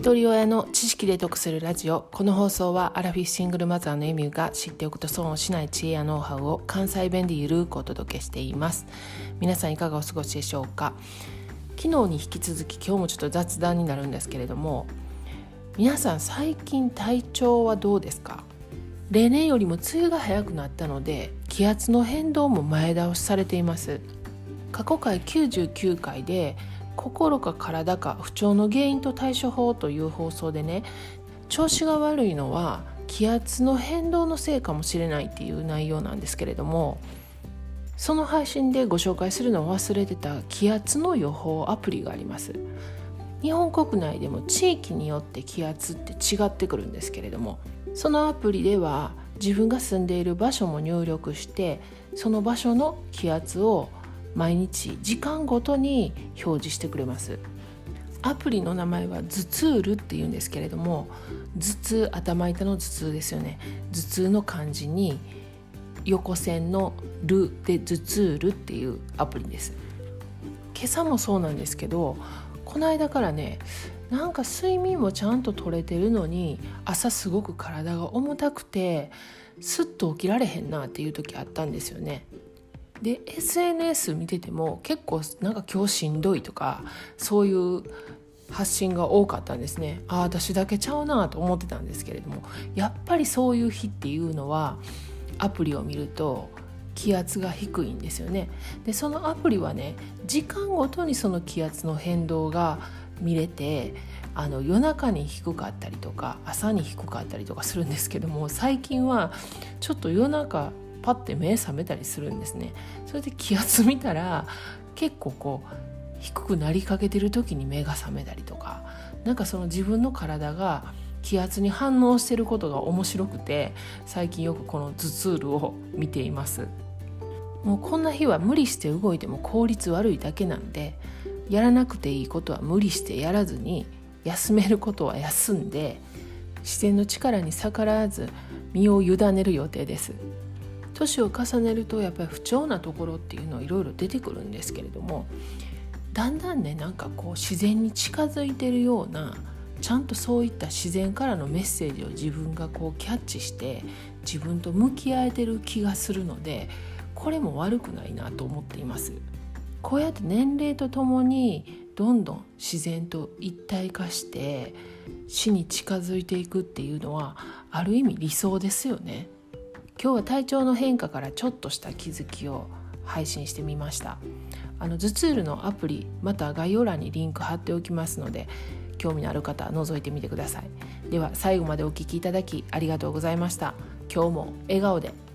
一人親の知識で得するラジオ。この放送はアラフィフシングルマザーのエミューが知っておくと損をしない知恵やノウハウを関西弁でゆるくお届けしています。皆さんいかがお過ごしでしょうか？昨日に引き続き今日もちょっと雑談になるんですけれども皆さん最近体調はどうですか？例年よりも梅雨が早くなったので気圧の変動も前倒しされています。過去回99回で心か体か不調の原因と対処法という放送でね調子が悪いのは気圧の変動のせいかもしれないっていう内容なんですけれどもその配信でご紹介するのを忘れてた気圧の予報アプリがあります。日本国内でも地域によって気圧って違ってくるんですけれどもそのアプリでは自分が住んでいる場所も入力してその場所の気圧を毎日時間ごとに表示してくれます。アプリの名前は頭痛ーっていうんですけれども頭痛頭痛の頭痛ですよね。頭痛の漢字に横線の「る」で頭痛るっていうアプリです。今朝もそうなんですけどこの間からねなんか睡眠もちゃんと取れてるのに朝すごく体が重たくてすっと起きられへんなっていう時あったんですよね。で SNS 見てても結構なんか今日しんどいとかそういう発信が多かったんですね。ああ私だけちゃうなと思ってたんですけれどもやっぱりそういう日っていうのはアプリを見ると気圧が低いんですよね。でそのアプリはね時間ごとにその気圧の変動が見れてあの夜中に低かったりとか朝に低かったりとかするんですけども最近はちょっと夜中パッて目覚めたりするんですね。それで気圧見たら結構こう低くなりかけてる時に目が覚めたりとかなんかその自分の体が気圧に反応してることが面白くて最近よくこの頭痛ルを見ています。もうこんな日は無理して動いても効率悪いだけなんでやらなくていいことは無理してやらずに休めることは休んで自然の力に逆らわず身を委ねる予定です。年を重ねるとやっぱり不調なところっていうのはいろいろ出てくるんですけれどもだんだんねなんかこう自然に近づいてるようなちゃんとそういった自然からのメッセージを自分がこうキャッチして自分と向き合えてる気がするのでこれも悪くないなと思っています。こうやって年齢とともにどんどん自然と一体化して死に近づいていくっていうのはある意味理想ですよね。今日は体調の変化からちょっとした気づきを配信してみました。あのズツールのアプリまた概要欄にリンク貼っておきますので興味のある方は覗いてみてください。では最後までお聴きいただきありがとうございました。今日も笑顔で。